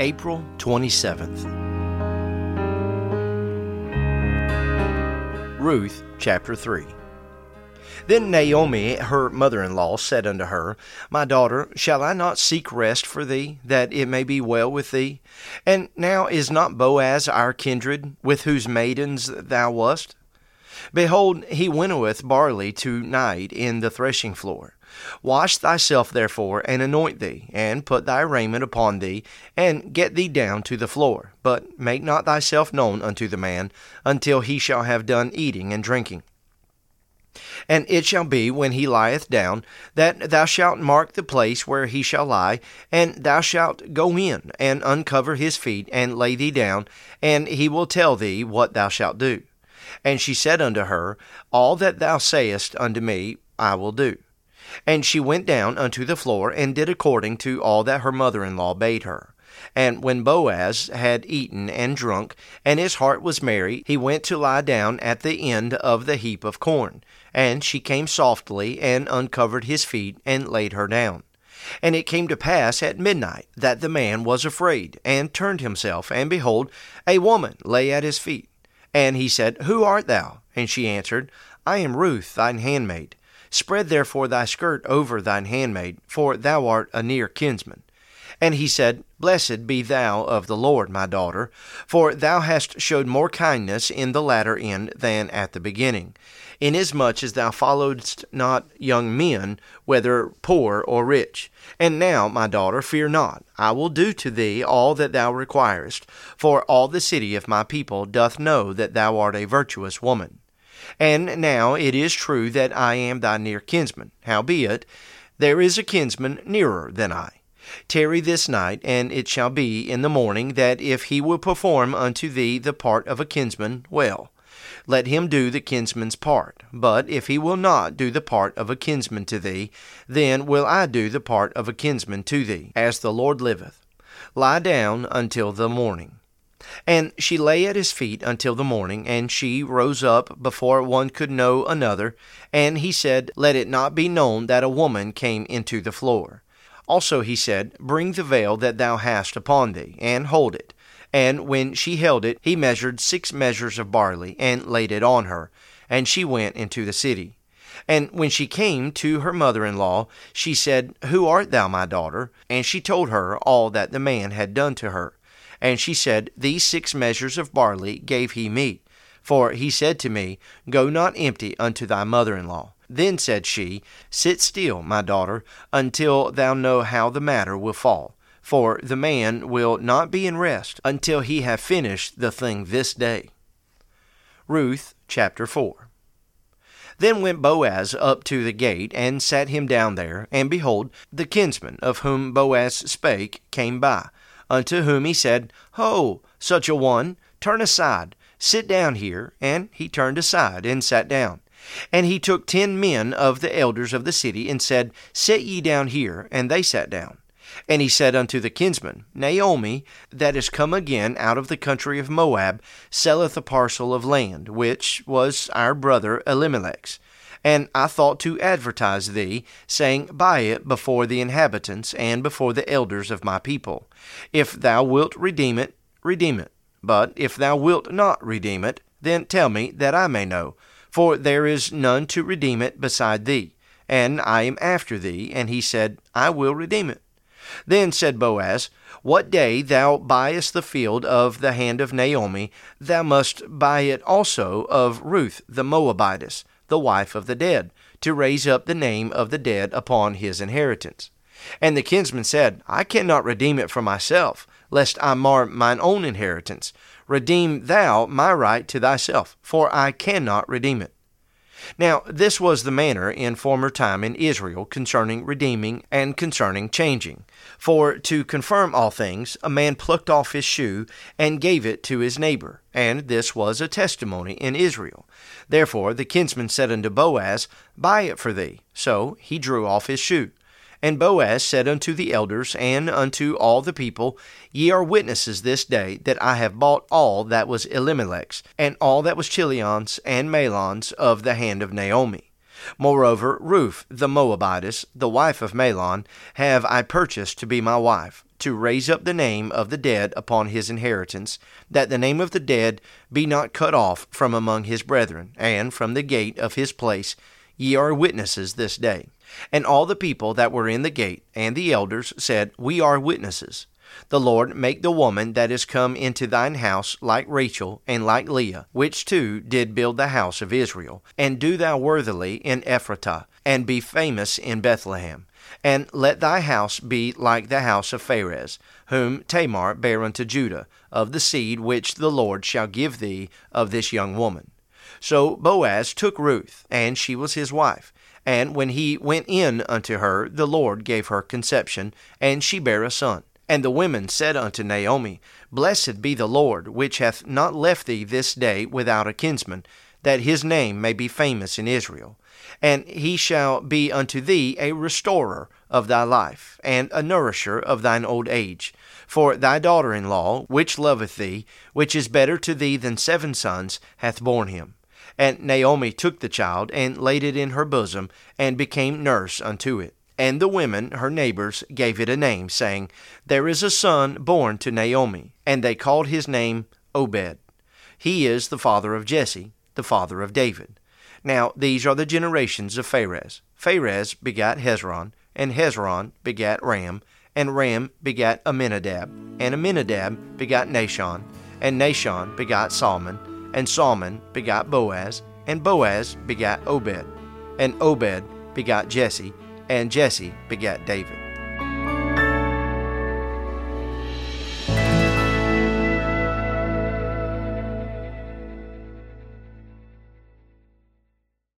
April 27th. Ruth chapter 3. Then Naomi, her mother in law, said unto her, My daughter, shall I not seek rest for thee, that it may be well with thee? And now is not Boaz our kindred, with whose maidens thou wast? Behold, he winnoweth barley to night in the threshing floor. Wash thyself therefore, and anoint thee, and put thy raiment upon thee, and get thee down to the floor. But make not thyself known unto the man, until he shall have done eating and drinking. And it shall be, when he lieth down, that thou shalt mark the place where he shall lie, and thou shalt go in, and uncover his feet, and lay thee down, and he will tell thee what thou shalt do. And she said unto her, All that thou sayest unto me, I will do. And she went down unto the floor, and did according to all that her mother in law bade her. And when Boaz had eaten and drunk, and his heart was merry, he went to lie down at the end of the heap of corn. And she came softly, and uncovered his feet, and laid her down. And it came to pass at midnight that the man was afraid, and turned himself, and behold, a woman lay at his feet. And he said, Who art thou? And she answered, I am Ruth, thine handmaid. Spread therefore thy skirt over thine handmaid, for thou art a near kinsman. And he said, Blessed be thou of the Lord, my daughter, for thou hast showed more kindness in the latter end than at the beginning, inasmuch as thou followedst not young men, whether poor or rich. And now, my daughter, fear not. I will do to thee all that thou requirest, for all the city of my people doth know that thou art a virtuous woman. And now it is true that I am thy near kinsman. Howbeit, there is a kinsman nearer than I. Tarry this night, and it shall be in the morning that if he will perform unto thee the part of a kinsman, well. Let him do the kinsman's part. But if he will not do the part of a kinsman to thee, then will I do the part of a kinsman to thee, as the Lord liveth. Lie down until the morning. And she lay at his feet until the morning, and she rose up before one could know another. And he said, Let it not be known that a woman came into the floor. Also he said, Bring the veil that thou hast upon thee, and hold it. And when she held it, he measured six measures of barley, and laid it on her. And she went into the city. And when she came to her mother in law, she said, Who art thou, my daughter? And she told her all that the man had done to her. And she said, These six measures of barley gave he me. For he said to me, Go not empty unto thy mother in law. Then said she, Sit still, my daughter, until thou know how the matter will fall. For the man will not be in rest until he have finished the thing this day. Ruth chapter 4. Then went Boaz up to the gate, and sat him down there. And behold, the kinsman of whom Boaz spake came by, unto whom he said, Ho, such a one, turn aside, sit down here. And he turned aside, and sat down. And he took ten men of the elders of the city, and said, Sit ye down here. And they sat down. And he said unto the kinsman, Naomi, that is come again out of the country of Moab, selleth a parcel of land, which was our brother Elimelech's. And I thought to advertise thee, saying, Buy it before the inhabitants and before the elders of my people. If thou wilt redeem it, redeem it. But if thou wilt not redeem it, then tell me, that I may know for there is none to redeem it beside thee, and I am after thee. And he said, I will redeem it. Then said Boaz, What day thou buyest the field of the hand of Naomi, thou must buy it also of Ruth the Moabitess, the wife of the dead, to raise up the name of the dead upon his inheritance. And the kinsman said, I cannot redeem it for myself, lest I mar mine own inheritance. Redeem thou my right to thyself, for I cannot redeem it. Now, this was the manner in former time in Israel concerning redeeming and concerning changing. For to confirm all things, a man plucked off his shoe and gave it to his neighbor, and this was a testimony in Israel. Therefore the kinsman said unto Boaz, Buy it for thee. So he drew off his shoe. And Boaz said unto the elders and unto all the people, Ye are witnesses this day that I have bought all that was Elimelech's, and all that was Chilion's and Mahlon's of the hand of Naomi. Moreover, Ruth the Moabitess, the wife of Mahlon, have I purchased to be my wife. to raise up the name of the dead upon his inheritance, that the name of the dead be not cut off from among his brethren, and from the gate of his place ye are witnesses this day. And all the people that were in the gate, and the elders, said, We are witnesses. The Lord make the woman that is come into thine house like Rachel and like Leah, which two did build the house of Israel. And do thou worthily in Ephratah, and be famous in Bethlehem. And let thy house be like the house of Pharez, whom Tamar bare unto Judah, of the seed which the Lord shall give thee of this young woman. So Boaz took Ruth, and she was his wife. And when he went in unto her, the Lord gave her conception, and she bare a son. And the women said unto Naomi, Blessed be the Lord, which hath not left thee this day without a kinsman, that his name may be famous in Israel. And he shall be unto thee a restorer of thy life, and a nourisher of thine old age. For thy daughter in law, which loveth thee, which is better to thee than seven sons, hath borne him. And Naomi took the child, and laid it in her bosom, and became nurse unto it. And the women, her neighbors, gave it a name, saying, There is a son born to Naomi. And they called his name Obed. He is the father of Jesse, the father of David. Now these are the generations of Pharez. Pharez begat Hezron, and Hezron begat Ram, and Ram begat Amminadab, and Amminadab begat Nahshon, and Nahshon begat Salmon, and Salmon begat Boaz, and Boaz begat Obed, and Obed begat Jesse, and Jesse begat David.